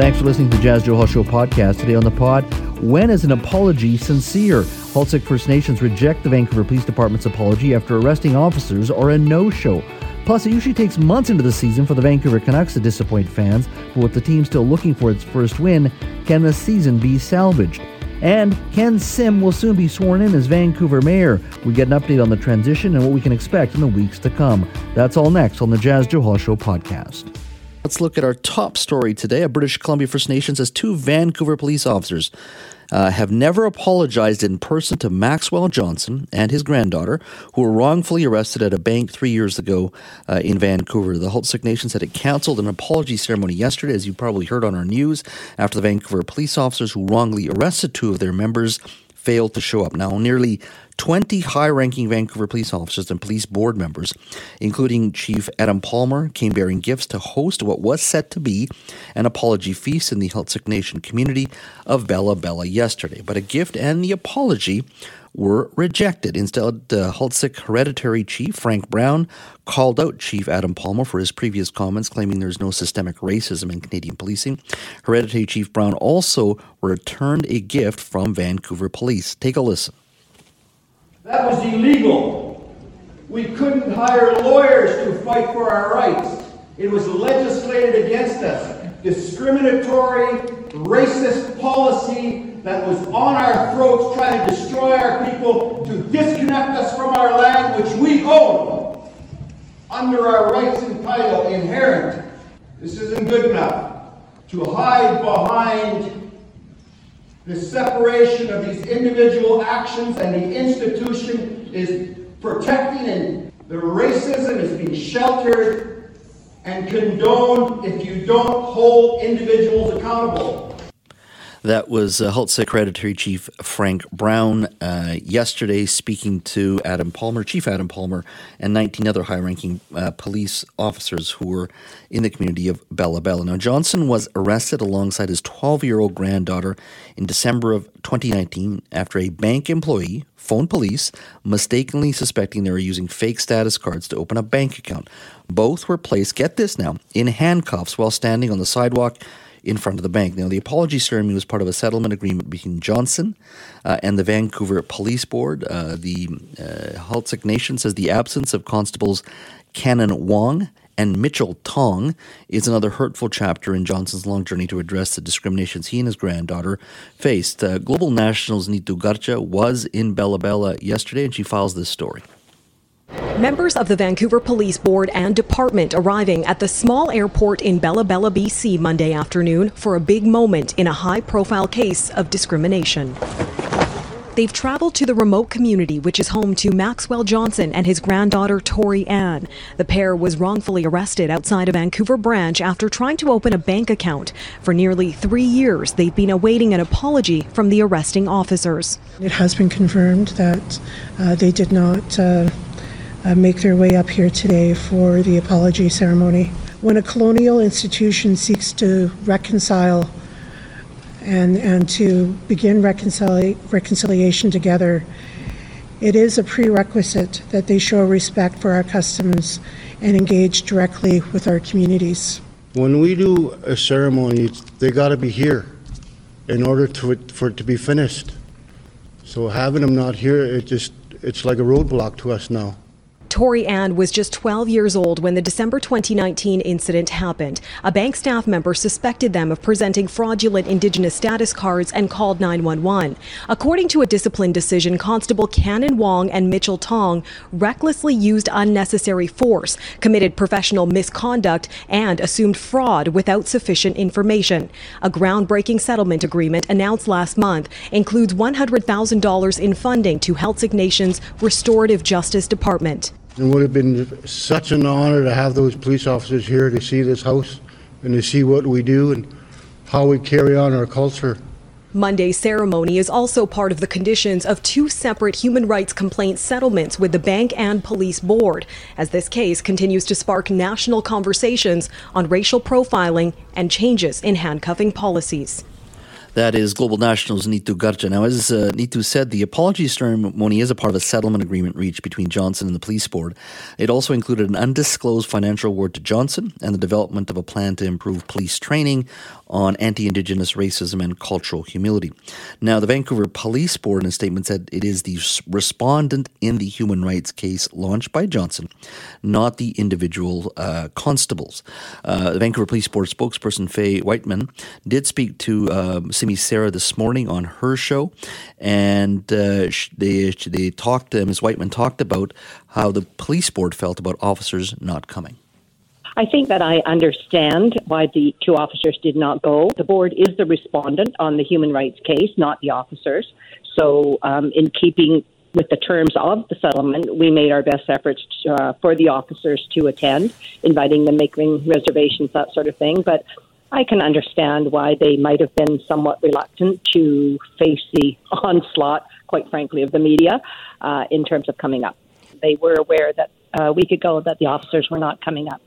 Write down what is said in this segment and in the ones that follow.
Thanks for listening to the Jas Johal Show podcast. Today on the pod, when is an apology sincere? Heiltsuk First Nations reject the Vancouver Police Department's apology after arresting officers or a no-show. Plus, it usually takes months into the season for the Vancouver Canucks to disappoint fans, but with the team still looking for its first win, can the season be salvaged? And Ken Sim will soon be sworn in as Vancouver mayor. We get an update on the transition and what we can expect in the weeks to come. That's all next on the Jas Johal Show podcast. Let's look at our top story today. A British Columbia First Nation says two Vancouver police officers uh, have never apologized in person to Maxwell Johnson and his granddaughter, who were wrongfully arrested at a bank three years ago uh, in Vancouver. The Heiltsuk Nation said it canceled an apology ceremony yesterday, as you probably heard on our news, after the Vancouver police officers who wrongly arrested two of their members failed to show up. Now, nearly 20 high ranking Vancouver police officers and police board members, including Chief Adam Palmer, came bearing gifts to host what was set to be an apology feast in the Heiltsuk Nation community of Bella Bella yesterday. But a gift and the apology were rejected. Instead, uh, Heiltsuk Hereditary Chief Frank Brown called out Chief Adam Palmer for his previous comments, claiming there's no systemic racism in Canadian policing. Hereditary Chief Brown also returned a gift from Vancouver Police. Take a listen. That was illegal. We couldn't hire lawyers to fight for our rights. It was legislated against us. Discriminatory, racist policy that was on our throats trying to destroy our people, to disconnect us from our land which we own under our rights and title inherent. This isn't good enough. To hide behind the separation of these individual actions and the institution is protecting and the racism is being sheltered and condoned if you don't hold individuals accountable. That was uh, Heiltsuk Hereditary Chief Frank Brown uh, yesterday speaking to Adam Palmer, Chief Adam Palmer, and 19 other high ranking uh, police officers who were in the community of Bella Bella. Now, Johnson was arrested alongside his 12 year old granddaughter in December of 2019 after a bank employee phoned police, mistakenly suspecting they were using fake status cards to open a bank account. Both were placed, get this now, in handcuffs while standing on the sidewalk in front of the bank. Now, the apology ceremony was part of a settlement agreement between Johnson uh, and the Vancouver Police Board. Uh, the uh, Nation says the absence of constables Canon Wong and Mitchell Tong is another hurtful chapter in Johnson's long journey to address the discriminations he and his granddaughter faced. Uh, Global National's Neetu Garcha was in Bella Bella yesterday, and she files this story. Members of the Vancouver Police Board and Department arriving at the small airport in Bella Bella, BC Monday afternoon for a big moment in a high profile case of discrimination. They've traveled to the remote community, which is home to Maxwell Johnson and his granddaughter Tori Ann. The pair was wrongfully arrested outside a Vancouver branch after trying to open a bank account. For nearly three years, they've been awaiting an apology from the arresting officers. It has been confirmed that uh, they did not. Uh, uh, make their way up here today for the apology ceremony. When a colonial institution seeks to reconcile and, and to begin reconcili- reconciliation together, it is a prerequisite that they show respect for our customs and engage directly with our communities. When we do a ceremony, they got to be here in order to, for it to be finished. So having them not here, it just it's like a roadblock to us now. Tori Ann was just 12 years old when the December 2019 incident happened. A bank staff member suspected them of presenting fraudulent Indigenous status cards and called 911. According to a discipline decision, Constable Canon Wong and Mitchell Tong recklessly used unnecessary force, committed professional misconduct, and assumed fraud without sufficient information. A groundbreaking settlement agreement announced last month includes $100,000 in funding to Heiltsuk Nation's Restorative Justice Department. It would have been such an honor to have those police officers here to see this house and to see what we do and how we carry on our culture. Monday's ceremony is also part of the conditions of two separate human rights complaint settlements with the bank and police board, as this case continues to spark national conversations on racial profiling and changes in handcuffing policies. That is Global National's Neetu Garcha. Now, as uh, said, the apology ceremony is a part of a settlement agreement reached between Johnson and the police board. It also included an undisclosed financial award to Johnson and the development of a plan to improve police training on anti Indigenous racism and cultural humility. Now, the Vancouver Police Board in a statement said it is the respondent in the human rights case launched by Johnson, not the individual uh, constables. Uh, the Vancouver Police Board spokesperson Faye Wightman did speak to um, Simi Sara this morning on her show, and uh, they they talked. Uh, Ms. Wightman talked about how the police board felt about officers not coming. I think that I understand why the two officers did not go. The board is the respondent on the human rights case, not the officers. So, um, in keeping with the terms of the settlement, we made our best efforts uh, for the officers to attend, inviting them, making reservations, that sort of thing. But I can understand why they might have been somewhat reluctant to face the onslaught, quite frankly, of the media uh, in terms of coming up. They were aware that uh, a week ago that the officers were not coming up.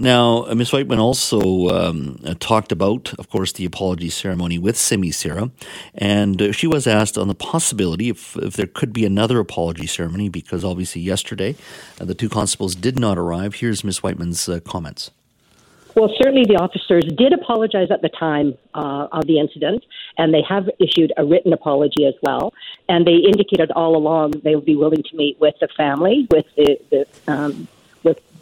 Now, uh, Ms. Wightman also um, uh, talked about, of course, the apology ceremony with Simi Sara, and uh, she was asked on the possibility if, if there could be another apology ceremony, because obviously yesterday uh, the two constables did not arrive. Here's Ms. Wightman's uh, comments. Well, certainly the officers did apologize at the time uh, of the incident, and they have issued a written apology as well. And they indicated all along they would be willing to meet with the family, with the, the um,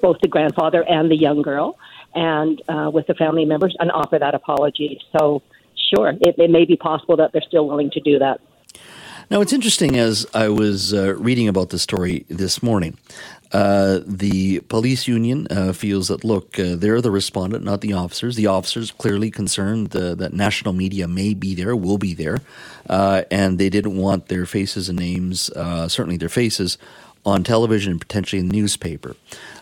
both the grandfather and the young girl, and uh, with the family members, and offer that apology. So, sure, it, it may be possible that they're still willing to do that. Now, it's interesting as I was uh, reading about the story this morning. Uh, the police union uh, feels that, look, uh, they're the respondent, not the officers. The officers clearly concerned uh, that national media may be there, will be there, uh, and they didn't want their faces and names, certainly their faces, on television and potentially in the newspaper.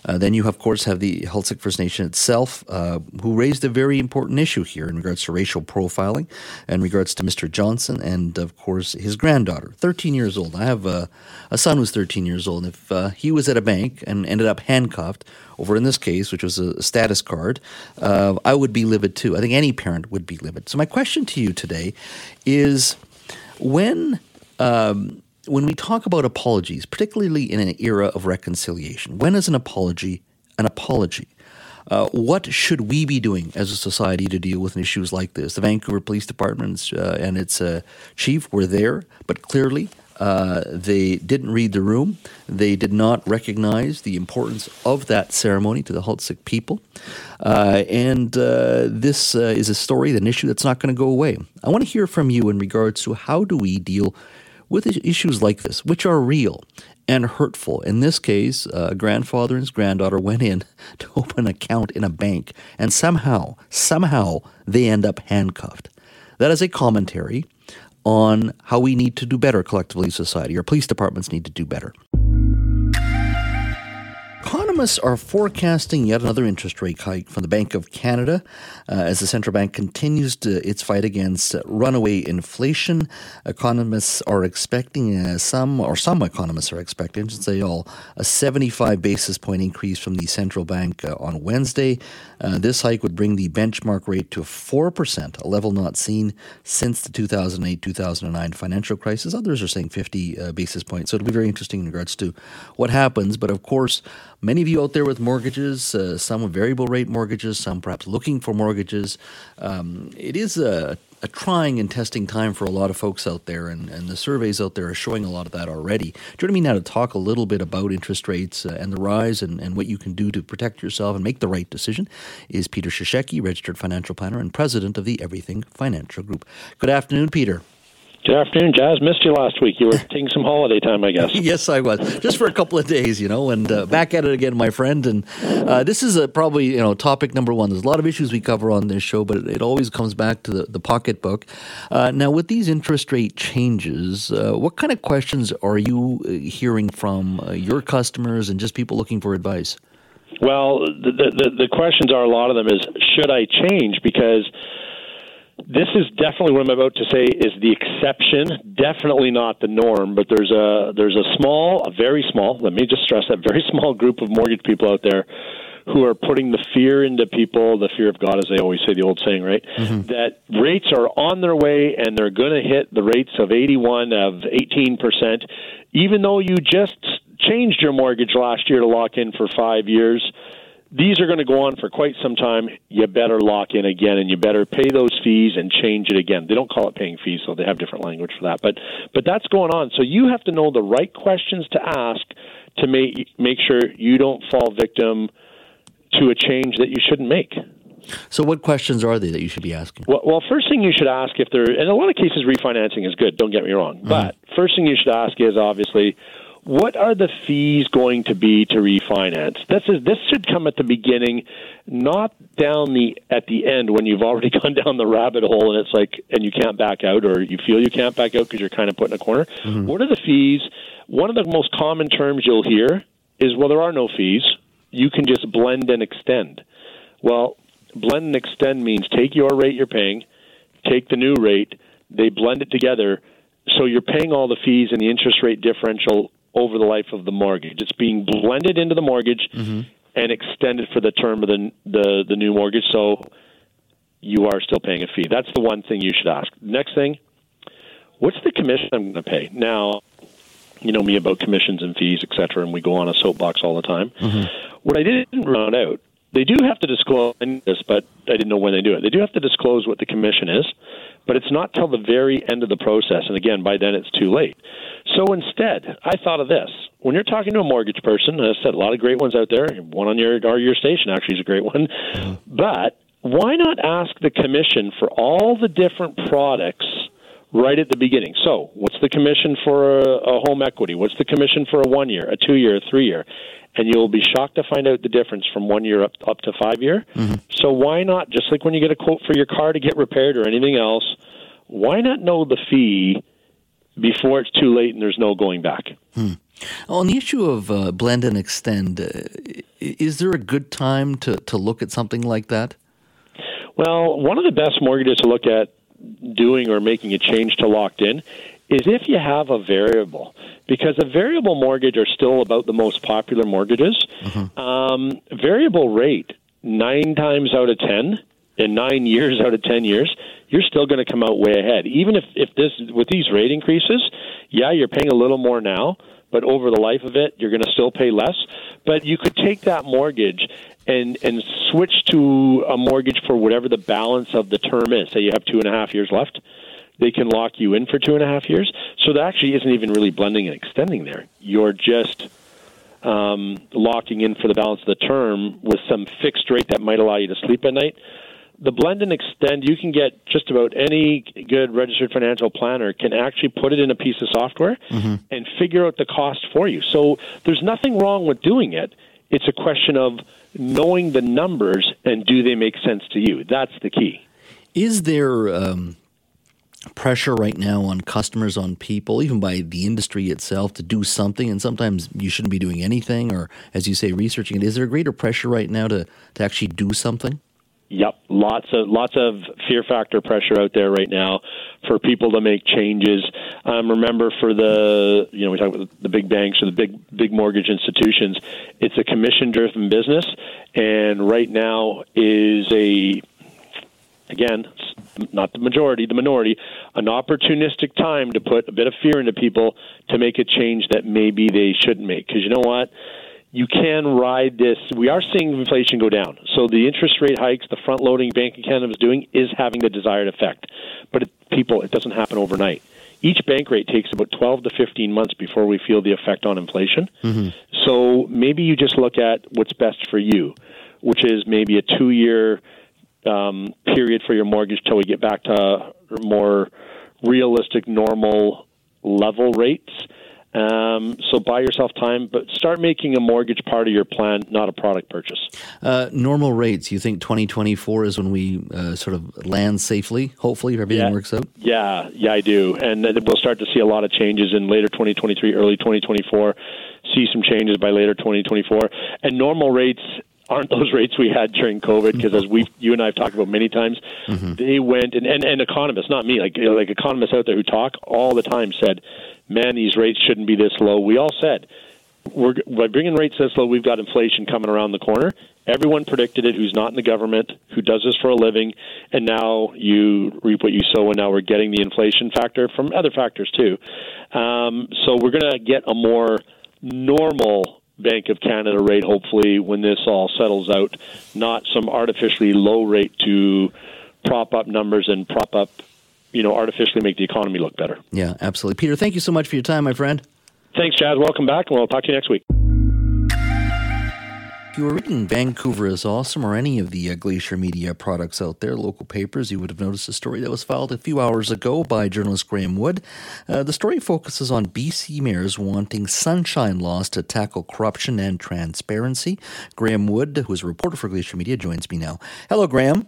Uh, then you, of course, have the Heiltsuk First Nation itself, uh, who raised a very important issue here in regards to racial profiling, in regards to Mr. Johnson, and of course his granddaughter, 13 years old. I have a, a son who's 13 years old. And if uh, he was at a bank and ended up handcuffed, over in this case, which was a status card, uh, I would be livid too. I think any parent would be livid. So my question to you today is, when um, when we talk about apologies, particularly in an era of reconciliation, when is an apology an apology? Uh, what should we be doing as a society to deal with issues like this? The Vancouver Police Department uh, and its uh, chief were there, but clearly uh, they didn't read the room. They did not recognize the importance of that ceremony to the Heiltsuk people. Uh, and uh, this is a story, an issue that's not going to go away. I want to hear from you in regards to how do we deal with issues like this, which are real and hurtful. In this case, a grandfather and his granddaughter went in to open an account in a bank, and somehow, somehow, they end up handcuffed. That is a commentary on how we need to do better collectively as society. Our police departments need to do better. Economists are forecasting yet another interest rate hike from the Bank of Canada uh, as the central bank continues to, its fight against runaway inflation. Economists are expecting uh, some, or some economists are expecting, should say all, a 75 basis point increase from the central bank uh, on Wednesday. Uh, this hike would bring the benchmark rate to 4%, a level not seen since the 2008 2009 financial crisis. Others are saying 50 uh, basis points. So it'll be very interesting in regards to what happens. But of course, Many of you out there with mortgages, uh, some with variable rate mortgages, some perhaps looking for mortgages. Um, it is a, a, trying and testing time for a lot of folks out there, and, and, the surveys out there are showing a lot of that already. Joining me now to talk a little bit about interest rates uh, and the rise and, and what you can do to protect yourself and make the right decision is Peter Cishecki, registered financial planner and president of the Everything Financial Group. Good afternoon, Peter. Good afternoon, Jas. Missed you last week. You were taking some holiday time, I guess. yes, I was, just for a couple of days, you know, and uh, back at it again, my friend. And uh, this is a, probably you know topic number one. There's a lot of issues we cover on this show, but it, always comes back to the, the pocketbook. Uh, now, with these interest rate changes, uh, what kind of questions are you uh, hearing from uh, your customers and just people looking for advice? Well, the, the the questions are a lot of them is should I change because this is definitely what I'm about to say is the exception, definitely not the norm. But there's a there's a small, a very small. Let me just stress that very small group of mortgage people out there who are putting the fear into people, the fear of God, as they always say, the old saying, right? Mm-hmm. That rates are on their way and they're going to hit the rates of 81, of 18%, even though you just changed your mortgage last year to lock in for five years. These are going to go on for quite some time. You better lock in again, and you better pay those fees and change it again. They don't call it paying fees, so they have different language for that. But but that's going on. So you have to know the right questions to ask to make make sure you don't fall victim to a change that you shouldn't make. So, what questions are they that you should be asking? Well, well, first thing you should ask if there, in a lot of cases, refinancing is good. Don't get me wrong, mm-hmm. but first thing you should ask is obviously, what are the fees going to be to refinance? This is this should come at the beginning, not down the at the end when you've already gone down the rabbit hole and it's like and you can't back out or you feel you can't back out because you're kind of put in a corner. Mm-hmm. What are the fees? One of the most common terms you'll hear is well, there are no fees. You can just blend and extend. Well, blend and extend means take your rate you're paying, take the new rate, they blend it together, so you're paying all the fees and the interest rate differential over the life of the mortgage. It's being blended into the mortgage mm-hmm. and extended for the term of the the, the new mortgage. So you are still paying a fee. That's the one thing you should ask. Next thing, what's the commission I'm going to pay? Now, you know me about commissions and fees, et cetera, and we go on a soapbox all the time. Mm-hmm. What I didn't run out, they do have to disclose this, but I didn't know when they do it. They do have to disclose what the commission is, but it's not till the very end of the process. And again, by then it's too late. So instead, I thought of this. When you're talking to a mortgage person, and I said a lot of great ones out there. One on your or your station actually is a great one. Mm-hmm. But why not ask the commission for all the different products right at the beginning? So, what's the commission for a, a home equity? What's the commission for a one year, a two year, a three year? And you'll be shocked to find out the difference from one year up up to five year. So why not just like when you get a quote for your car to get repaired or anything else? Why not know the fee before it's too late and there's no going back? On the issue of uh, blend and extend, uh, is there a good time to, to look at something like that? Well, one of the best mortgages to look at doing or making a change to locked in is if you have a variable, because a variable mortgage are still about the most popular mortgages. Um, variable rate, nine times out of ten, in nine years out of ten years, you're still going to come out way ahead. Even if, if this with these rate increases, yeah, you're paying a little more now, but over the life of it, you're going to still pay less. But you could take that mortgage and and switch to a mortgage for whatever the balance of the term is. Say you have two and a half years left, they can lock you in for two and a half years. So that actually isn't even really blending and extending there. You're just um, locking in for the balance of the term with some fixed rate that might allow you to sleep at night. The blend and extend, you can get just about any good registered financial planner can actually put it in a piece of software and figure out the cost for you. So there's nothing wrong with doing it. It's a question of knowing the numbers and do they make sense to you. That's the key. Is there um, pressure right now on customers, on people, even by the industry itself, to do something? And sometimes you shouldn't be doing anything, or as you say, researching it. Is there greater pressure right now to, to actually do something? Yep, lots of lots of fear factor pressure out there right now for people to make changes. Um, remember, for the you know we talk about the big banks or the big big mortgage institutions, it's a commission driven business, and right now is a again not the majority, the minority, an opportunistic time to put a bit of fear into people to make a change that maybe they shouldn't make. Because you know what? you can ride this. We are seeing inflation go down. So the interest rate hikes, the front loading Bank of Canada is doing is having the desired effect. But it, people, it doesn't happen overnight. Each bank rate takes about 12 to 15 months before we feel the effect on inflation. Mm-hmm. So maybe you just look at what's best for you, which is maybe a two year um, period for your mortgage till we get back to more realistic, normal level rates. Um, so buy yourself time, but start making a mortgage part of your plan, not a product purchase. Uh, normal rates, you think 2024 is when we uh, sort of land safely, hopefully, if everything Yeah. works out? Yeah, yeah, I do, and then we'll start to see a lot of changes in later 2023, early 2024. See some changes by later 2024, and normal rates aren't those rates we had during COVID because as we, you and I have talked about many times, they went and, and and economists, not me, like like economists out there who talk all the time said, man, these rates shouldn't be this low. We all said. we're by bringing rates this low, we've got inflation coming around the corner. Everyone predicted it who's not in the government, who does this for a living, and now you reap what you sow, and now we're getting the inflation factor from other factors too. Um, so we're going to get a more normal Bank of Canada rate, hopefully, when this all settles out, not some artificially low rate to prop up numbers and prop up, you know, artificially make the economy look better. Yeah, absolutely. Peter, thank you so much for your time, my friend. Thanks, Chad. Welcome back, and we'll talk to you next week. If you were reading Vancouver is Awesome or any of the uh, Glacier Media products out there, local papers, you would have noticed a story that was filed a few hours ago by journalist Graeme Wood. Uh, the story focuses on BC mayors wanting sunshine laws to tackle corruption and transparency. Graeme Wood, who is a reporter for Glacier Media, joins me now. Hello, Graeme.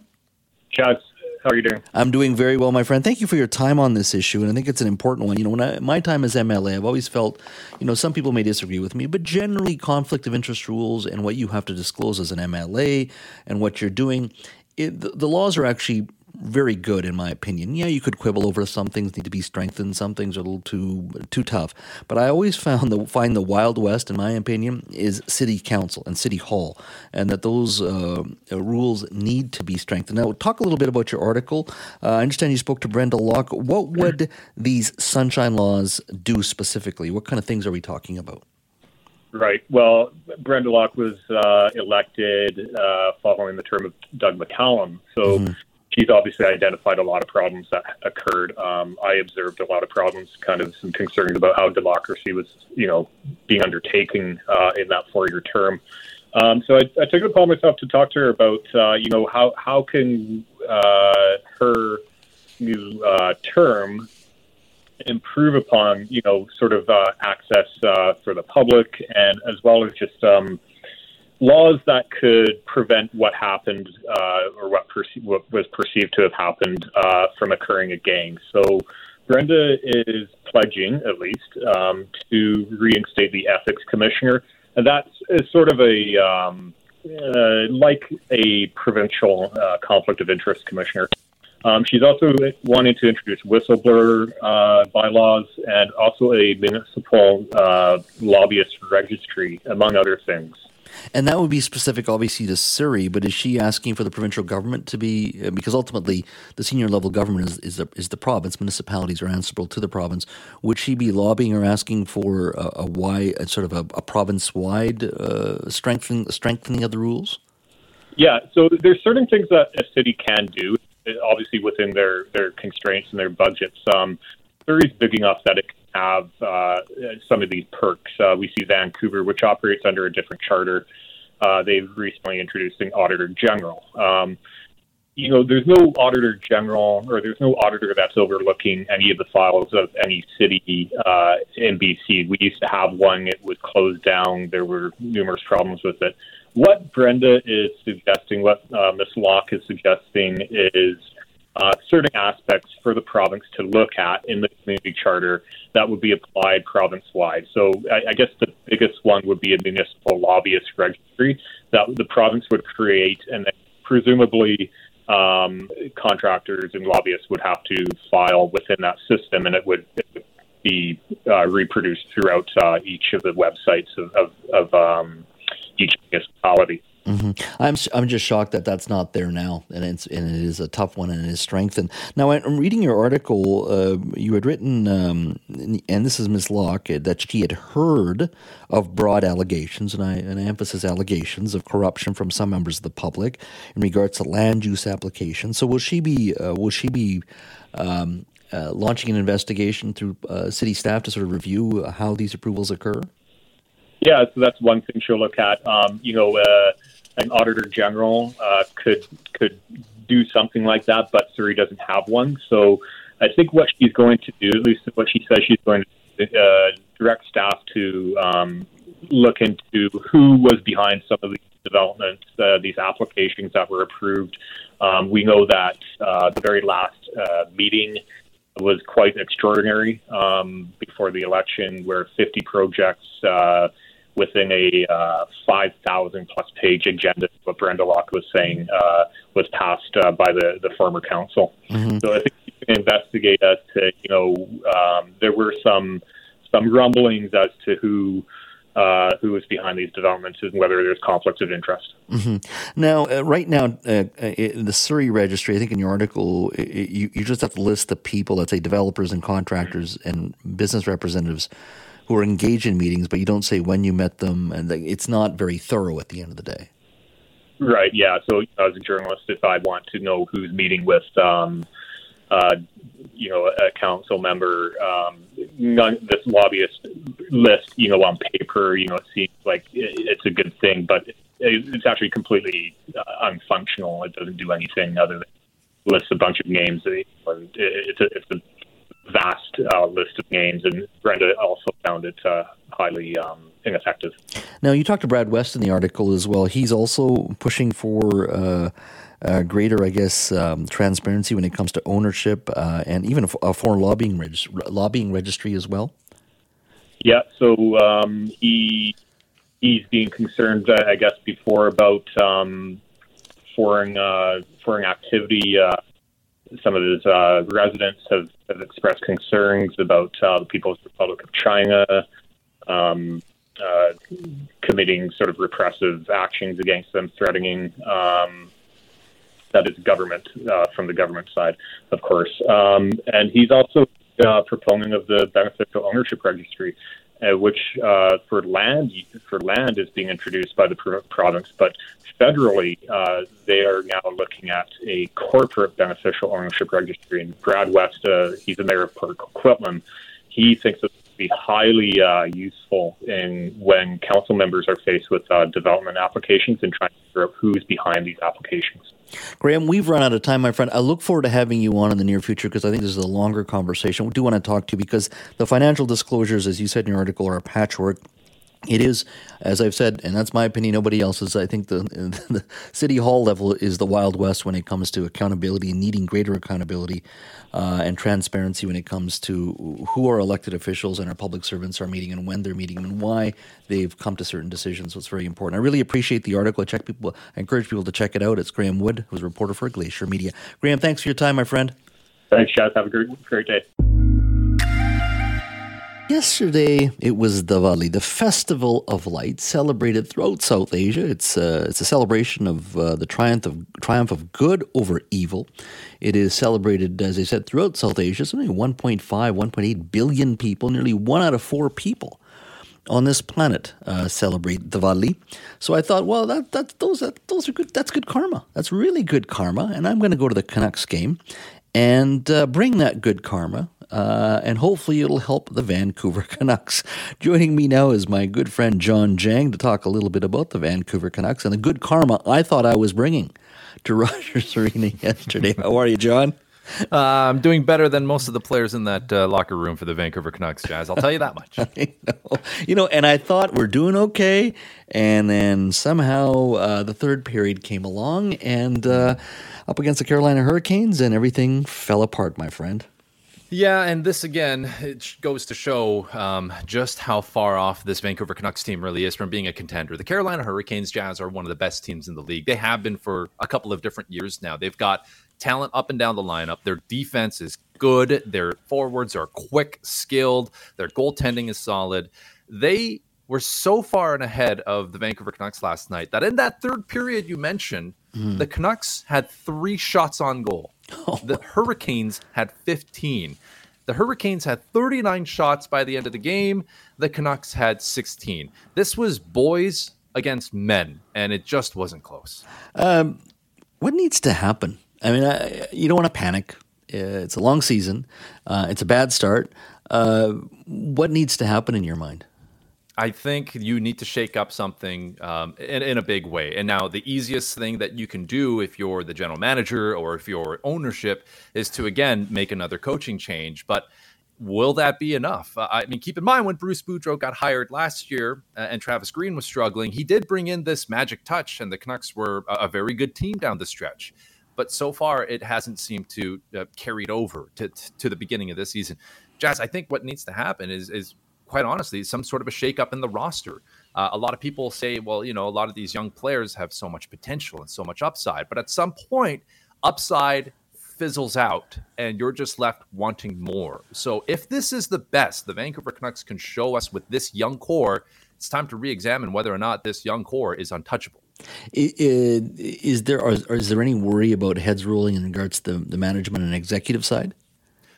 Chad, how are you doing? I'm doing very well, my friend. Thank you for your time on this issue, and I think it's an important one. You know, when I, my time as MLA, I've always felt, you know, some people may disagree with me, but generally, conflict of interest rules and what you have to disclose as an MLA and what you're doing, it, the, the laws are actually very good in my opinion. Yeah, you could quibble over some things need to be strengthened, some things are a little too too tough. But I always found the find the wild west, in my opinion, is city council and city hall, and that those uh, rules need to be strengthened. Now, talk a little bit about your article. Uh, I understand you spoke to Brenda Locke. What would these sunshine laws do specifically? What kind of things are we talking about? Right. Well, Brenda Locke was uh, elected uh, following the term of Doug McCallum. So mm-hmm she's obviously identified a lot of problems that occurred. Um, I observed a lot of problems, kind of some concerns about how democracy was, you know, being undertaken uh, in that four-year term. Um, so I, I, took it upon myself to talk to her about, uh, you know, how how can uh, her new uh, term improve upon, you know, sort of uh, access uh, for the public and as well as just um, laws that could prevent what happened uh, or what, perce- what, was perceived to have happened uh, from occurring again. So Brenda is pledging, at least, um, to reinstate the ethics commissioner, and that's is sort of a um, uh, like a provincial uh, conflict of interest commissioner. Um, she's also wanting to introduce whistleblower uh, bylaws and also a municipal uh, lobbyist registry, among other things. And that would be specific, obviously, to Surrey. But is she asking for the provincial government to be uh, because ultimately the senior level government is is the, is the province. Municipalities are answerable to the province. Would she be lobbying or asking for a, a wide, a sort of a, a province wide uh, strengthening strengthening of the rules? Yeah. So there's certain things that a city can do, obviously within their their constraints and their budgets. Um, Surrey's big enough that it have uh, some of these perks. Uh, we see Vancouver, which operates under a different charter. Uh, they've recently introduced an auditor general. Um, you know, there's no auditor general or there's no auditor that's overlooking any of the files of any city uh, in BC. We used to have one; it was closed down. There were numerous problems with it. What Brenda is suggesting, what uh, Ms. Locke is suggesting, is uh, certain aspects for the province to look at in the community charter that would be applied province wide. So I, I, guess the biggest one would be a municipal lobbyist registry that the province would create, and then presumably um, contractors and lobbyists would have to file within that system, and it would, it would be uh, reproduced throughout uh, each of the websites of, of, of um, each municipality. Mm-hmm. I'm I'm just shocked that that's not there now, and it's and it is a tough one, and it is strengthened. Now, I'm reading your article. Uh, you had written, um, and this is Ms. Locke, uh, that she had heard of broad allegations, and I and I emphasize allegations of corruption from some members of the public in regards to land use applications. So, will she be uh, will she be um, uh, launching an investigation through uh, city staff to sort of review how these approvals occur? Yeah, so that's one thing she'll look at. Um, you know uh, an auditor general uh, could could do something like that, but Surrey doesn't have one. So I think what she's going to do, at least what she says she's going to uh, direct staff to um, look into who was behind some of these developments, uh, these applications that were approved. Um, we know that uh, the very last uh, meeting was quite extraordinary um, before the election, where 50 projects uh, within a uh, 5,000 plus page agenda, what Brenda Locke was saying uh, was passed uh, by the, the former council. Mm-hmm. So I think you can investigate as to, you know, um, there were some some rumblings as to who uh, who is behind these developments and whether there's conflicts of interest. Mm-hmm. Now, uh, right now, uh, uh in the Surrey registry, I think in your article, you, you just have to list the people, let's say developers and contractors and business representatives who are engaged in meetings, but you don't say when you met them, and it's not very thorough at the end of the day. Right. Yeah. So as a journalist, if I want to know who's meeting with, um, uh, you know, a council member, um, none, this lobbyist list, you know, on paper, you know, it seems like it's a good thing, but it's actually completely uh, unfunctional. It doesn't do anything other than list a bunch of names. It's a, it's a vast uh, list of names, and Brenda also found it uh, highly um, ineffective. Now, you talked to Brad West in the article as well. He's also pushing for uh, uh greater, I guess, um, transparency when it comes to ownership uh, and even a, a foreign lobbying, regis- lobbying registry as well. Yeah, so um, he he's being concerned, I guess, before about um, foreign uh, foreign activity some of his uh, residents have, have expressed concerns about uh, the People's Republic of China um, uh, committing sort of repressive actions against them, threatening um, that is government uh, from the government side, of course. Um, and he's also a uh, proponent of the beneficial ownership registry uh, which uh, for land for land is being introduced by the province, but federally uh, they are now looking at a corporate beneficial ownership registry. And Brad West, uh, he's the mayor of Port Coquitlam, he thinks would be highly uh, useful in when council members are faced with uh, development applications and trying to figure out who's behind these applications. Graeme, we've run out of time, my friend. I look forward to having you on in the near future because I think this is a longer conversation. We do want to talk to you because the financial disclosures, as you said in your article, are a patchwork. It is, as I've said, and that's my opinion, nobody else's. I think the, the city hall level is the Wild West when it comes to accountability and needing greater accountability uh, and transparency when it comes to who our elected officials and our public servants are meeting and when they're meeting and why they've come to certain decisions. So it's very important. I really appreciate the article. I check people. I encourage people to check it out. It's Graeme Wood, who's a reporter for Glacier Media. Graeme, thanks for your time, my friend. Thanks, Chad. Have a great, great day. Yesterday, it was Diwali, the Festival of Light, celebrated throughout South Asia. It's uh, it's a celebration of uh, the triumph of triumph of good over evil. It is celebrated, as I said, throughout South Asia. So, 1.5, 1.8 billion people, nearly one out of four people on this planet uh, celebrate Diwali. So I thought, well, that that those that, those are good. That's good karma. That's really good karma. And I'm going to go to the Canucks game and uh, bring that good karma uh, and hopefully it'll help the Vancouver Canucks. Joining me now is my good friend Jawn Jang to talk a little bit about the Vancouver Canucks and the good karma I thought I was bringing to Rogers Arena yesterday. How are you, Jawn? Uh, I'm doing better than most of the players in that uh, locker room for the Vancouver Canucks, Jas. I'll tell you that much. know. You know, and I thought we're doing okay, and then somehow uh, the third period came along, and uh, up against the Carolina Hurricanes, and everything fell apart, my friend. Yeah, and this again, it goes to show um, just how far off this Vancouver Canucks team really is from being a contender. The Carolina Hurricanes Jas are one of the best teams in the league. They have been for a couple of different years now. They've got talent up and down the lineup. Their defense is good. Their forwards are quick, skilled. Their goaltending is solid. They were so far and ahead of the Vancouver Canucks last night that in that third period you mentioned, mm. the Canucks had three shots on goal. Oh. The Hurricanes had 15. The Hurricanes had 39 shots by the end of the game. The Canucks had 16. This was boys against men, and it just wasn't close. Um, what needs to happen? I mean, I, you don't want to panic. It's a long season. Uh, it's a bad start. Uh, what needs to happen in your mind? I think you need to shake up something um, in, in, a big way. And now, the easiest thing that you can do if you're the general manager or if you're ownership is to, again, make another coaching change. But will that be enough? Uh, I mean, keep in mind when Bruce Boudreau got hired last year uh, and Travis Green was struggling, he did bring in this magic touch, and the Canucks were a, very good team down the stretch. But so far, it hasn't seemed to uh, carried over to, to the beginning of this season. Jas, I think what needs to happen is is quite honestly, some sort of a shakeup in the roster. Uh, a lot of people say, well, you know, a lot of these young players have so much potential and so much upside, but at some point, upside fizzles out and you're just left wanting more. So if this is the best the Vancouver Canucks can show us with this young core, it's time to re-examine whether or not this young core is untouchable. Is there or is there any worry about heads rolling in regards to the, the management and executive side?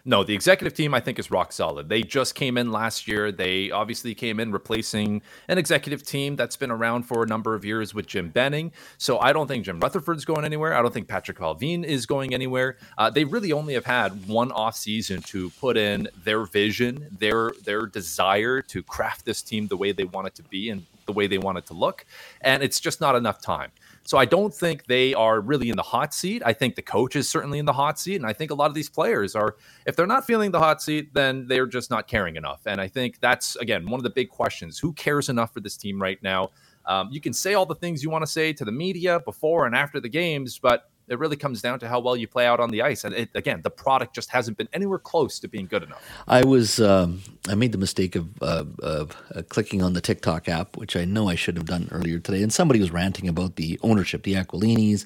No, the executive team I think is rock solid. They just came in last year. They obviously came in replacing an executive team that's been around for a number of years with Jim Benning. So I don't think Jim Rutherford's going anywhere. I don't think Patrik Allvin is going anywhere. Uh, they really only have had one off season to put in their vision, their their desire to craft this team the way they want it to be and the way they want it to look, and it's just not enough time. So I don't think they are really in the hot seat. I think the coach is certainly in the hot seat. And I think a lot of these players are, if they're not feeling the hot seat, then they're just not caring enough. And I think that's, again, one of the big questions. Who cares enough for this team right now? Um, you can say all the things you want to say to the media before and after the games, but it really comes down to how well you play out on the ice. And it, again, the product just hasn't been anywhere close to being good enough. I was um, I made the mistake of, uh, of uh, clicking on the TikTok app, which I know I should have done earlier today. And somebody was ranting about the ownership, the Aquilinis,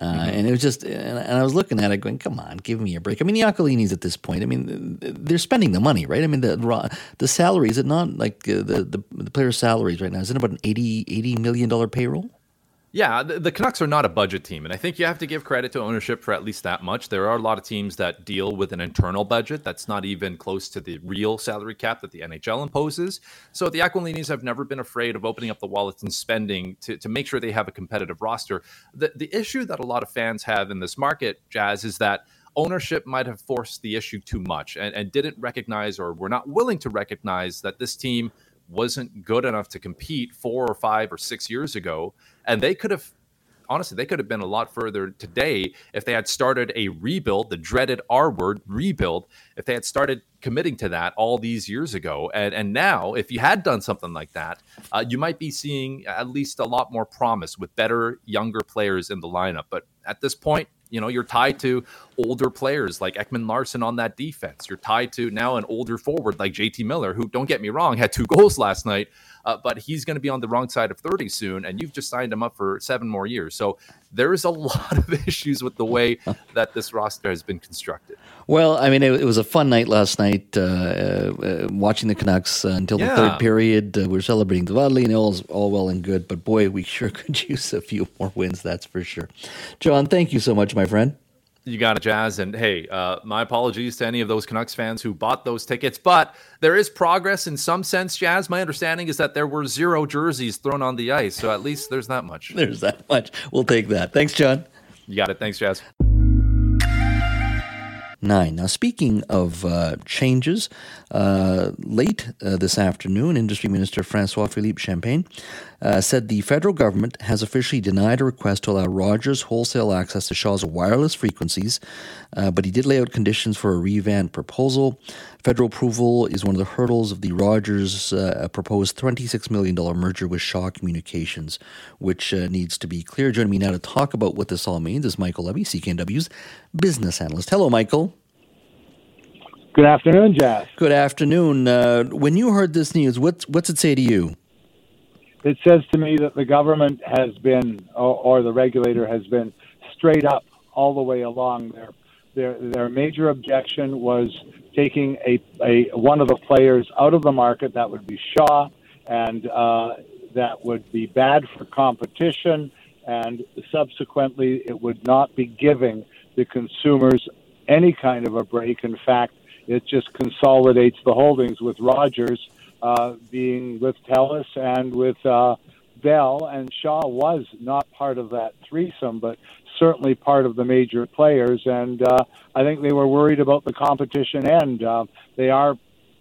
uh, mm-hmm. and it was just. And, I was looking at it, going, "Come on, give me a break." I mean, the Aquilinis at this point, I mean, they're spending the money, right? I mean, the the salaries, it not like uh, the, the the players' salaries right now? Is it about an 80, 80 million dollar payroll? Yeah, the, Canucks are not a budget team, and I think you have to give credit to ownership for at least that much. There are a lot of teams that deal with an internal budget that's not even close to the real salary cap that the NHL imposes. So the Aquilinis have never been afraid of opening up the wallets and spending to, to make sure they have a competitive roster. The, the issue that a lot of fans have in this market, Jas, is that ownership might have forced the issue too much and, and didn't recognize or were not willing to recognize that this team – wasn't good enough to compete four or five or six years ago. And they could have, honestly, they could have been a lot further today if they had started a rebuild, the dreaded R word, rebuild, if they had started committing to that all these years ago. And, and now, if you had done something like that, uh, you might be seeing at least a lot more promise with better, younger players in the lineup. But at this point, you know, you're tied to older players like Ekman Larsson on that defense. You're tied to now an older forward like JT Miller, who, don't get me wrong, had two goals last night, uh, but he's going to be on the wrong side of 30 soon, and you've just signed him up for seven more years. So there is a lot of issues with the way that this roster has been constructed. Well, I mean, it, it was a fun night last night uh, uh, watching the Canucks uh, until the yeah. third period. Uh, we are celebrating the Diwali, and all's all well and good. But boy, we sure could use a few more wins, that's for sure. Jawn, thank you so much, my friend. You got it, Jas. And hey, uh, my apologies to any of those Canucks fans who bought those tickets. But there is progress in some sense, Jas. My understanding is that there were zero jerseys thrown on the ice. So at least there's that much. There's that much. We'll take that. Thanks, Jawn. You got it. Thanks, Jas. 9. Now, speaking of uh, changes, uh, late uh, this afternoon, Industry Minister Francois Philippe Champagne uh, said the federal government has officially denied a request to allow Rogers wholesale access to Shaw's wireless frequencies, uh, but he did lay out conditions for a revamped proposal. Federal approval is one of the hurdles of the Rogers uh, proposed $26 million merger with Shaw Communications, which needs to be clear. Joining me now to talk about what this all means is Michael Levy, CKNW's business analyst. Hello, Michael. Good afternoon, Jas. Good afternoon. Uh, when you heard this news, what's what's it say to you? It says to me that the government has been, or, or the regulator has been, straight up all the way along. Their their their major objection was taking a, a one of the players out of the market. That would be Shaw, and uh, that would be bad for competition. And subsequently, it would not be giving the consumers any kind of a break. In fact, it just consolidates the holdings with Rogers uh, being with Telus and with uh, Bell. And Shaw was not part of that threesome, but certainly part of the major players. And uh, I think they were worried about the competition end. Uh, they are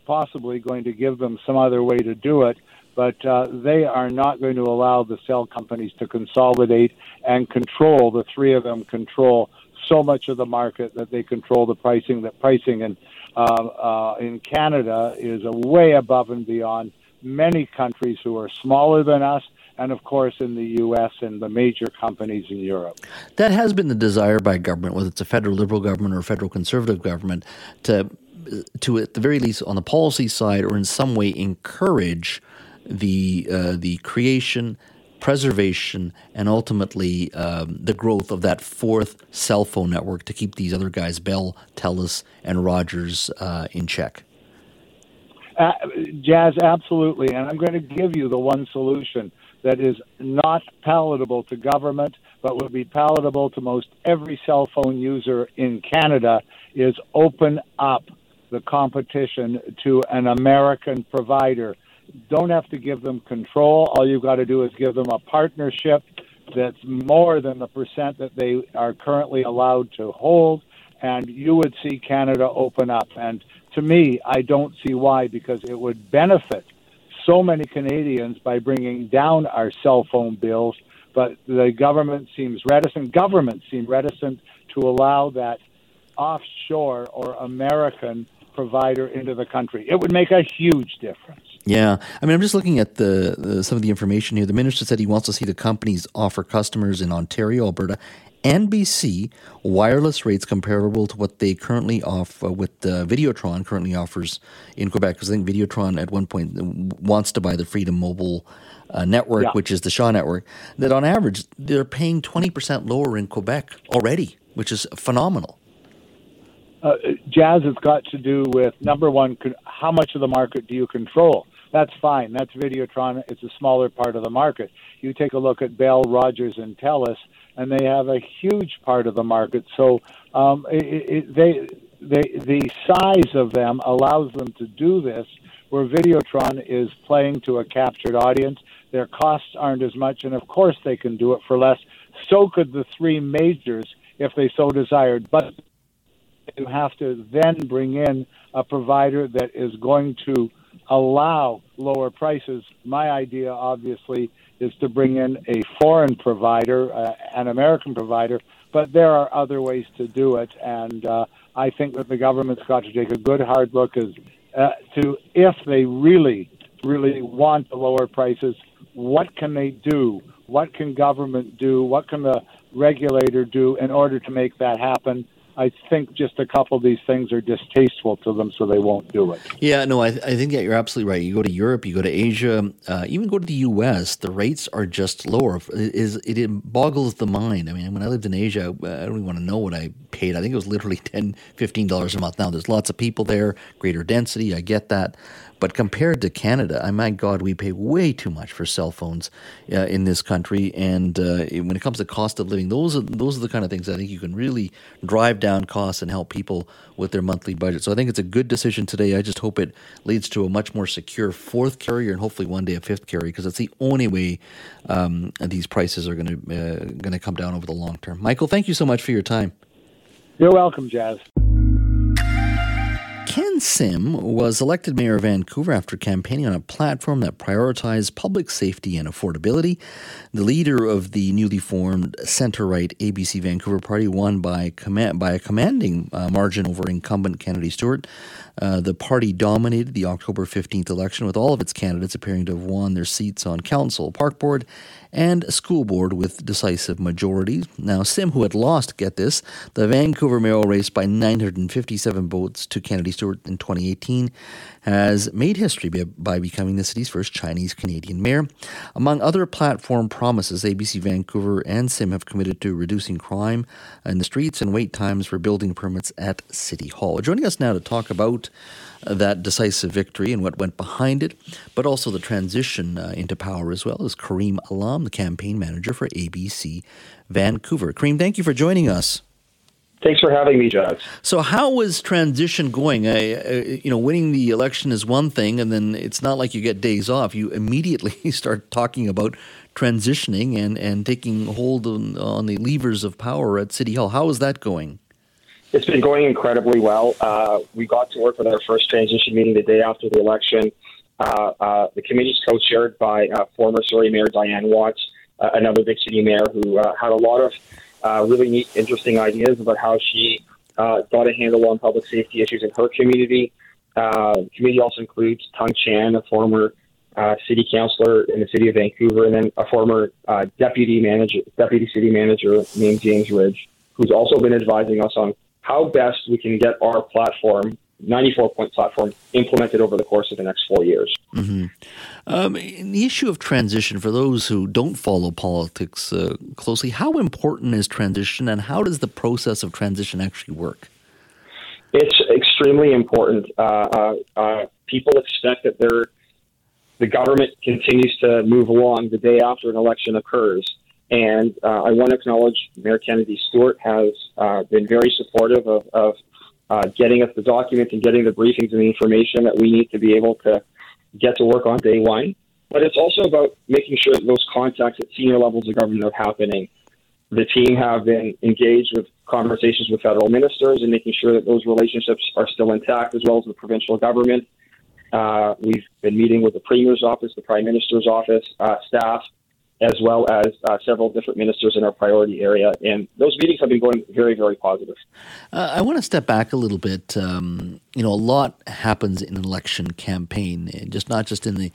possibly going to give them some other way to do it. But uh, they are not going to allow the cell companies to consolidate and control. The three of them control so much of the market that they control the pricing. That pricing and uh, uh, in Canada is way above and beyond many countries who are smaller than us, and of course in the U.S. and the major companies in Europe. That has been the desire by government, whether it's a federal liberal government or a federal conservative government, to to at the very least on the policy side or in some way encourage the uh, the creation preservation, and ultimately um, the growth of that fourth cell phone network to keep these other guys, Bell, Telus, and Rogers, uh, in check. Uh, Jas, absolutely. And I'm going to give you the one solution that is not palatable to government, but would be palatable to most every cell phone user in Canada is open up the competition to an American provider. Don't have to give them control. All you've got to do is give them a partnership that's more than the percent that they are currently allowed to hold, and you would see Canada open up. And to me, I don't see why, because it would benefit so many Canadians by bringing down our cell phone bills. But the government seems reticent, governments seem reticent to allow that offshore or American provider into the country. It would make a huge difference. Yeah, I mean, I'm just looking at the, the, some of the information here. The minister said he wants to see the companies offer customers in Ontario, Alberta, and BC wireless rates comparable to what they currently offer, with uh, Videotron currently offers in Quebec. Because I think Videotron at one point wants to buy the Freedom Mobile uh, network, yeah. which is the Shaw network. That on average they're paying 20% lower in Quebec already, which is phenomenal uh, Jas has got to do with number one, how much of the market do you control? That's fine. That's Videotron. It's a smaller part of the market. You take a look at Bell, Rogers, and Telus, and they have a huge part of the market. So um, it, it, they, they, the size of them allows them to do this, where Videotron is playing to a captured audience. Their costs aren't as much, and of course they can do it for less. So could the three majors if they so desired. But you have to then bring in a provider that is going to allow lower prices. My idea, obviously, is to bring in a foreign provider, uh, an American provider, but there are other ways to do it. And uh, I think that the government's got to take a good hard look as uh, to if they really, really want lower prices, what can they do? What can government do? What can the regulator do in order to make that happen? I think just a couple of these things are distasteful to them, so they won't do it. Yeah, no, I, I think that you're absolutely right. You go to Europe, you go to Asia, uh, even go to the U.S., the rates are just lower. It, is, it boggles the mind. I mean, when I lived in Asia, I don't even want to know what I paid. I think it was literally $10, $15 a month. Now, there's lots of people there, greater density, I get that. But compared to Canada, I my God, we pay way too much for cell phones uh, in this country. And uh, when it comes to cost of living, those are those are the kind of things I think you can really drive down costs and help people with their monthly budget. So I think it's a good decision today. I just hope it leads to a much more secure fourth carrier and hopefully one day a fifth carrier because it's the only way um, these prices are going to uh, going to come down over the long term. Michael, thank you so much for your time. You're welcome, Jas. Ken Sim was elected mayor of Vancouver after campaigning on a platform that prioritized public safety and affordability. The leader of the newly formed centre right ABC Vancouver Party won by, command, by a commanding uh, margin over incumbent Kennedy Stewart. Uh, the party dominated the October 15th election with all of its candidates appearing to have won their seats on council, park board, and school board with decisive majorities. Now, Sim, who had lost, get this, the Vancouver mayoral race by 957 votes to Kennedy Stewart in 2018, has made history by becoming the city's first Chinese Canadian mayor. Among other platform promises, ABC Vancouver and Sim have committed to reducing crime in the streets and wait times for building permits at City Hall. Joining us now to talk about that decisive victory and what went behind it, but also the transition uh, into power as well, is Kareem Alam, the campaign manager for ABC Vancouver. Kareem, thank you for joining us. Thanks for having me, Jas. So, how was transition going? I, uh, you know, winning the election is one thing, and then it's not like you get days off. You immediately start talking about transitioning and, and taking hold on, on the levers of power at City Hall. How is that going? It's been going incredibly well. Uh, we got to work with our first transition meeting the day after the election. Uh, uh, the committee is co-chaired by uh, former Surrey Mayor Diane Watts, uh, another big city mayor who uh, had a lot of Uh, really neat, interesting ideas about how she got a handle on public safety issues in her community. Uh, the committee also includes Tung Chan, a former uh, city councilor in the city of Vancouver, and then a former deputy manager, deputy city manager named James Ridge, who's also been advising us on how best we can get our platform 94 point platform implemented over the course of the next four years. Mm-hmm. Um, the issue of transition, for those who don't follow politics uh, closely, how important is transition and how does the process of transition actually work? It's extremely important. Uh, uh, uh people expect that they're, the government continues to move along the day after an election occurs. And uh, I want to acknowledge Mayor Kennedy Stewart has uh, been very supportive of, of uh, getting us the documents and getting the briefings and the information that we need to be able to get to work on day one. But it's also about making sure that those contacts at senior levels of government are happening. The team have been engaged with conversations with federal ministers and making sure that those relationships are still intact, as well as the provincial government. Uh, we've been meeting with the Premier's office, the Prime Minister's office, uh, staff, as well as uh, several different ministers in our priority area. And those meetings have been going very, very positive. Uh, I want to step back a little bit. Um, you know, a lot happens in an election campaign, just not just in the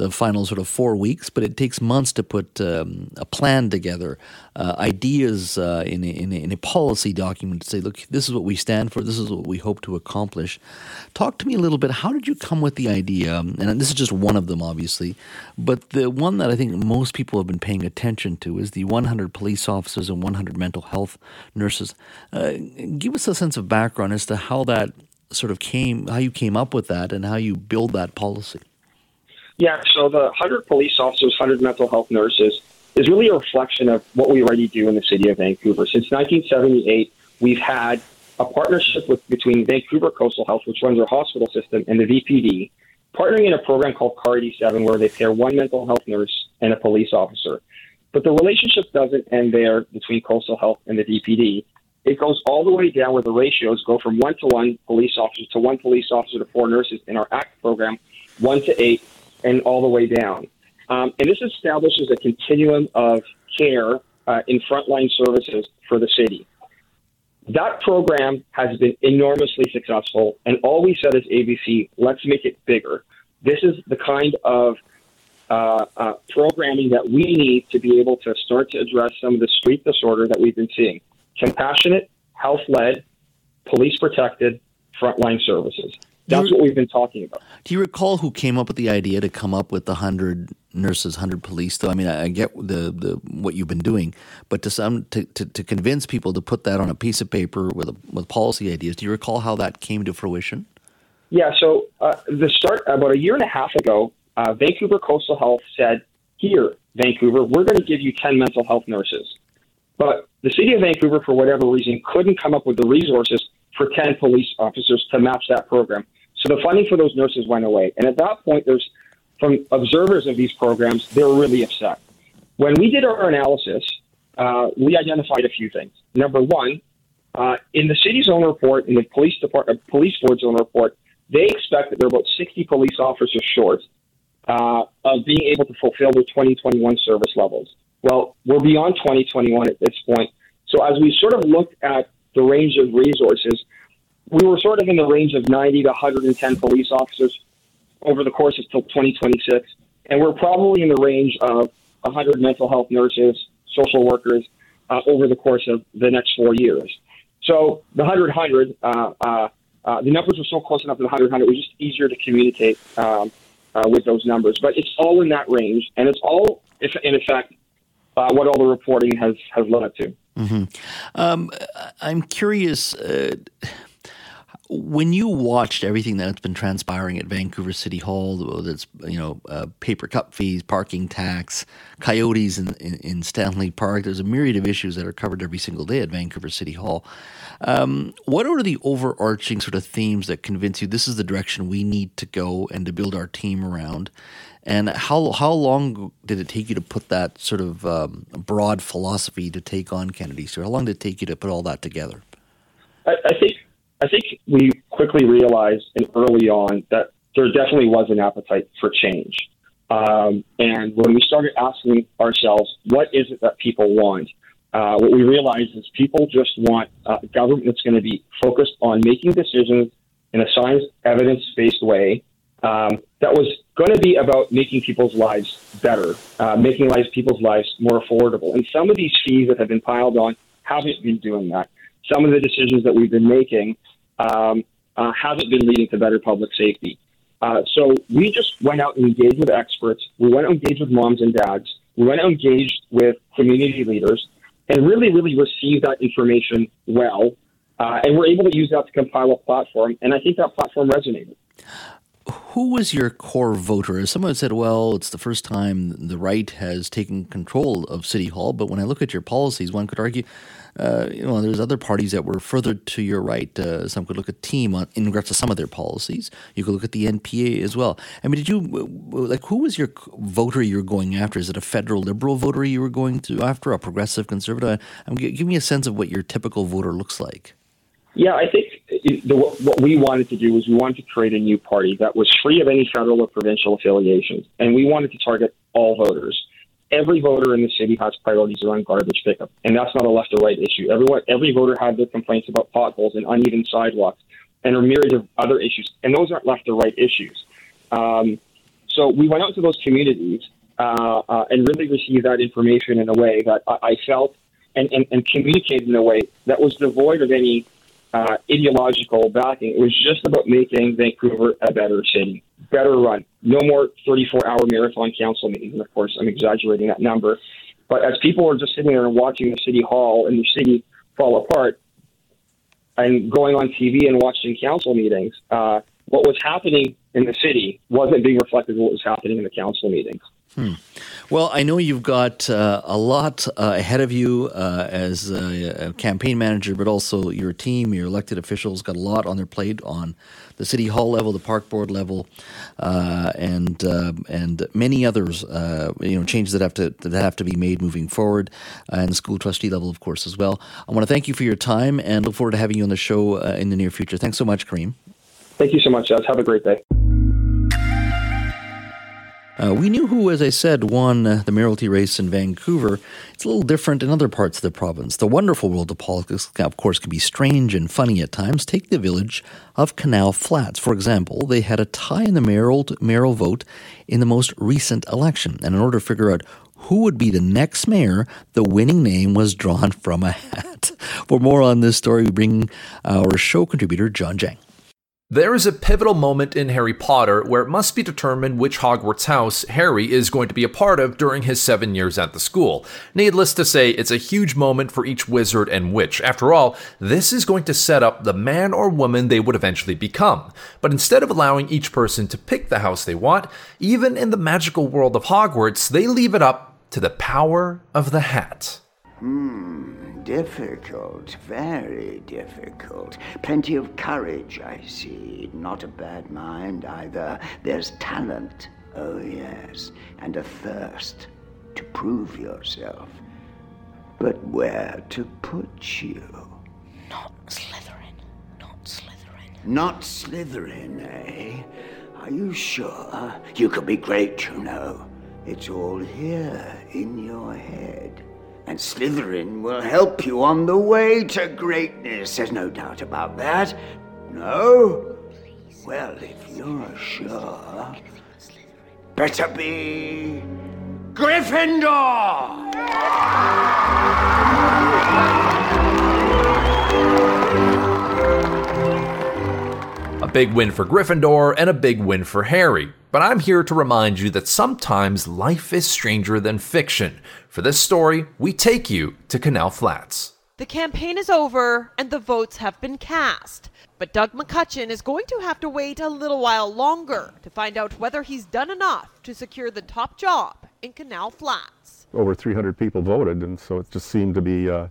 the final sort of four weeks, but it takes months to put um, a plan together, uh, ideas uh, in, a, in, a, in, a, policy document to say, look, this is what we stand for, this is what we hope to accomplish. Talk to me a little bit. How did you come with the idea? And this is just one of them, obviously, but the one that I think most people have been paying attention to is the 100 police officers and 100 mental health nurses. Uh, give us a sense of background as to how that sort of came, how you came up with that, and how you build that policy. Yeah, so the 100 police officers, 100 mental health nurses is really a reflection of what we already do in the city of Vancouver. Since 1978, we've had a partnership with between Vancouver Coastal Health, which runs our hospital system, and the VPD, partnering in a program called CAR 87, where they pair one mental health nurse and a police officer. But the relationship doesn't end there between Coastal Health and the VPD. It goes all the way down where the ratios go from one to one police officer to one police officer to four nurses in our ACT program, one to eight and all the way down. Um, and this establishes a continuum of care uh, in frontline services for the city. That program has been enormously successful, and all we said is ABC, let's make it bigger. This is the kind of uh, uh, programming that we need to be able to start to address some of the street disorder that we've been seeing. Compassionate, health led, police protected frontline services. That's what we've been talking about. Do you recall who came up with the idea to come up with the hundred nurses, hundred police? Though I mean, I, I, get the, the what you've been doing, but to some to, to, to, convince people to put that on a piece of paper with a, with policy ideas. Do you recall how that came to fruition? Yeah. So uh, the start about a year and a half ago, uh, Vancouver Coastal Health said, "Here, Vancouver, we're going to give you ten mental health nurses." But the city of Vancouver, for whatever reason, couldn't come up with the resources for 10 police officers to match that program. So the funding for those nurses went away. And at that point, there's from observers of these programs, they're really upset. When we did our analysis, uh, we identified a few things. Number one, uh, in the city's own report, in the police department, police board's own report, they expect that they're about 60 police officers short uh, of being able to fulfill their 2021 service levels. Well, we're beyond 2021 at this point. So as we sort of looked at the range of resources, we were sort of in the range of 90 to 110 police officers over the course of 2026, and we're probably in the range of 100 mental health nurses, social workers uh, over the course of the next four years. So the 100 100, uh, uh, uh, the numbers were so close enough to the 100 100, it was just easier to communicate um, uh, with those numbers. But it's all in that range, and it's all, in effect, uh, what all the reporting has, has led up to. Mm-hmm. Um, I'm curious when you watched everything that's been transpiring at Vancouver City Hall, whether it's you know uh, paper cup fees, parking tax, coyotes in, in, in, Stanley Park, there's a myriad of issues that are covered every single day at Vancouver City Hall. Um, what are the overarching sort of themes that convince you this is the direction we need to go and to build our team around? And how how long did it take you to put that sort of um, broad philosophy to take on Kennedy? So how long did it take you to put all that together? I, I think I think we quickly realized and early on that there definitely was an appetite for change. Um, and when we started asking ourselves, what is it that people want? Uh, what we realized is people just want a government that's going to be focused on making decisions in a science evidence based way um, that was going to be about making people's lives better, uh, making lives, people's lives more affordable. And some of these fees that have been piled on haven't been doing that. Some of the decisions that we've been making um, uh, haven't been leading to better public safety. Uh, so we just went out and engaged with experts. We went out and engaged with moms and dads. We went out and engaged with community leaders and really, really received that information well. Uh, and we're able to use that to compile a platform. And I think that platform resonated. who was your core voter? Someone said, well, it's the first time the right has taken control of City Hall. But when I look at your policies, one could argue, uh, you know, there's other parties that were further to your right. Uh, some could look at Team on, in regards to some of their policies. You could look at the NPA as well. I mean, did you, like, who was your voter you were going after? Is it a federal liberal voter you were going to after, a progressive conservative? I mean, give me a sense of what your typical voter looks like. Yeah, I think the, what we wanted to do was we wanted to create a new party that was free of any federal or provincial affiliations, and we wanted to target all voters. Every voter in the city has priorities around garbage pickup, and that's not a left or right issue. Everyone, every voter had their complaints about potholes and uneven sidewalks, and a myriad of other issues, and those aren't left or right issues. Um, so we went out to those communities uh, uh, and really received that information in a way that I, I felt and, and, and communicated in a way that was devoid of any uh, ideological backing. It was just about making Vancouver a better city, better run. No more 34 hour marathon council meetings. And of course, I'm exaggerating that number. But as people were just sitting there and watching the city hall and the city fall apart and going on TV and watching council meetings, uh, what was happening in the city wasn't being reflected in what was happening in the council meetings. Hmm. Well, I know you've got uh, a lot uh, ahead of you uh, as a, a, campaign manager, but also your team, your elected officials, got a lot on their plate on the city hall level, the park board level, uh, and uh, and many others. Uh, you know, changes that have to that have to be made moving forward, and the school trustee level, of course, as well. I want to thank you for your time and look forward to having you on the show in the near future. Thanks so much, Kareem. Thank you so much, guys. Have a great day. Uh, we knew who, as I said, won uh, the mayoralty race in Vancouver. It's a little different in other parts of the province. The wonderful world of politics, of course, can be strange and funny at times. Take the village of Canal Flats, for example. They had a tie in the mayoral, mayoral vote in the most recent election. And in order to figure out who would be the next mayor, the winning name was drawn from a hat. For more on this story, we bring our show contributor, Jawn Jang. There is a pivotal moment in Harry Potter where it must be determined which Hogwarts house Harry is going to be a part of during his seven years at the school. Needless to say, it's a huge moment for each wizard and witch. After all, this is going to set up the man or woman they would eventually become. But instead of allowing each person to pick the house they want, even in the magical world of Hogwarts, they leave it up to the power of the hat. Hmm, difficult, very difficult. Plenty of courage, I see. Not a bad mind either. There's talent, oh yes, and a thirst to prove yourself. But where to put you? Not Slytherin. Not Slytherin. Not Slytherin, eh? Are you sure? You could be great, you know. It's all here in your head. And Slytherin will help you on the way to greatness. There's no doubt about that. No? Well, if you're sure, better be Gryffindor! A big win for Gryffindor and a big win for Harry. But I'm here to remind you that sometimes life is stranger than fiction. For this story, we take you to Canal Flats. The campaign is over and the votes have been cast. But Doug McCutcheon is going to have to wait a little while longer to find out whether he's done enough to secure the top job in Canal Flats. Over 300 people voted, and so it just seemed to be uh,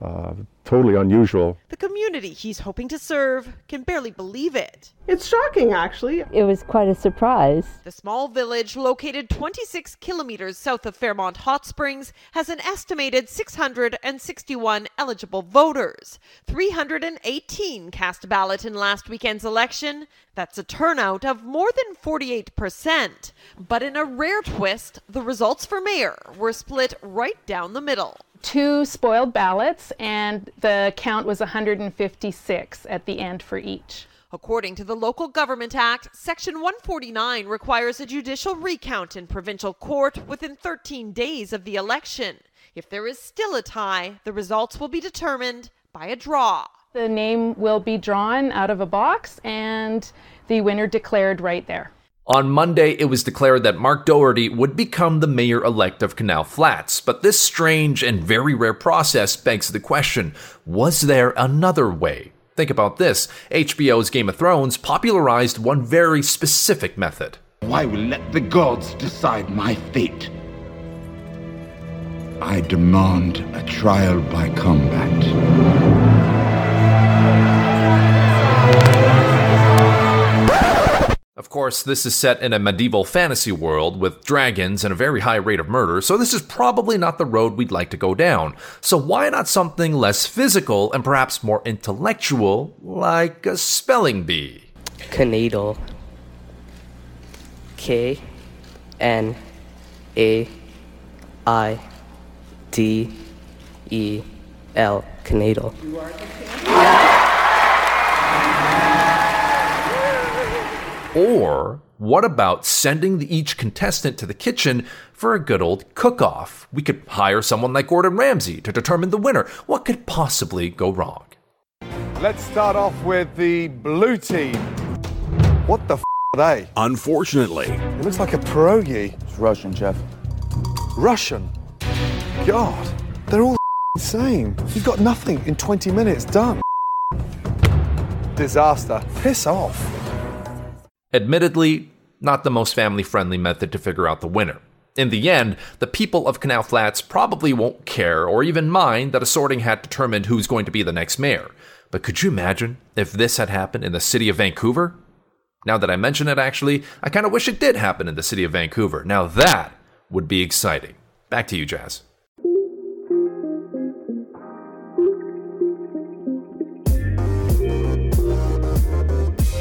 uh, totally unusual. The community he's hoping to serve can barely believe it. It's shocking, actually. It was quite a surprise. The small village, located 26 kilometers south of Fairmont Hot Springs, has an estimated 661 eligible voters. 318 cast a ballot in last weekend's election. That's a turnout of more than 48%. But in a rare twist, the results for mayor were split right down the middle two spoiled ballots, and the count was 156 at the end for each. According to the Local Government Act, Section 149 requires a judicial recount in provincial court within 13 days of the election. If there is still a tie, the results will be determined by a draw. The name will be drawn out of a box and the winner declared right there. On Monday, it was declared that Mark Doherty would become the mayor elect of Canal Flats, but this strange and very rare process begs the question was there another way? Think about this HBO's Game of Thrones popularized one very specific method. I will let the gods decide my fate. I demand a trial by combat. Of course, this is set in a medieval fantasy world with dragons and a very high rate of murder, so this is probably not the road we'd like to go down. So, why not something less physical and perhaps more intellectual, like a spelling bee? Knaidel. K N A I D E L. Knaidel. Or what about sending the, each contestant to the kitchen for a good old cook off? We could hire someone like Gordon Ramsay to determine the winner. What could possibly go wrong? Let's start off with the blue team. What the f are they? Unfortunately, It looks like a pierogi. it's Russian, Jeff. Russian. God, they're all the same. You've got nothing in 20 minutes done. Disaster. Piss off. Admittedly, not the most family friendly method to figure out the winner. In the end, the people of Canal Flats probably won't care or even mind that a sorting hat determined who's going to be the next mayor. But could you imagine if this had happened in the city of Vancouver? Now that I mention it, actually, I kind of wish it did happen in the city of Vancouver. Now that would be exciting. Back to you, Jas.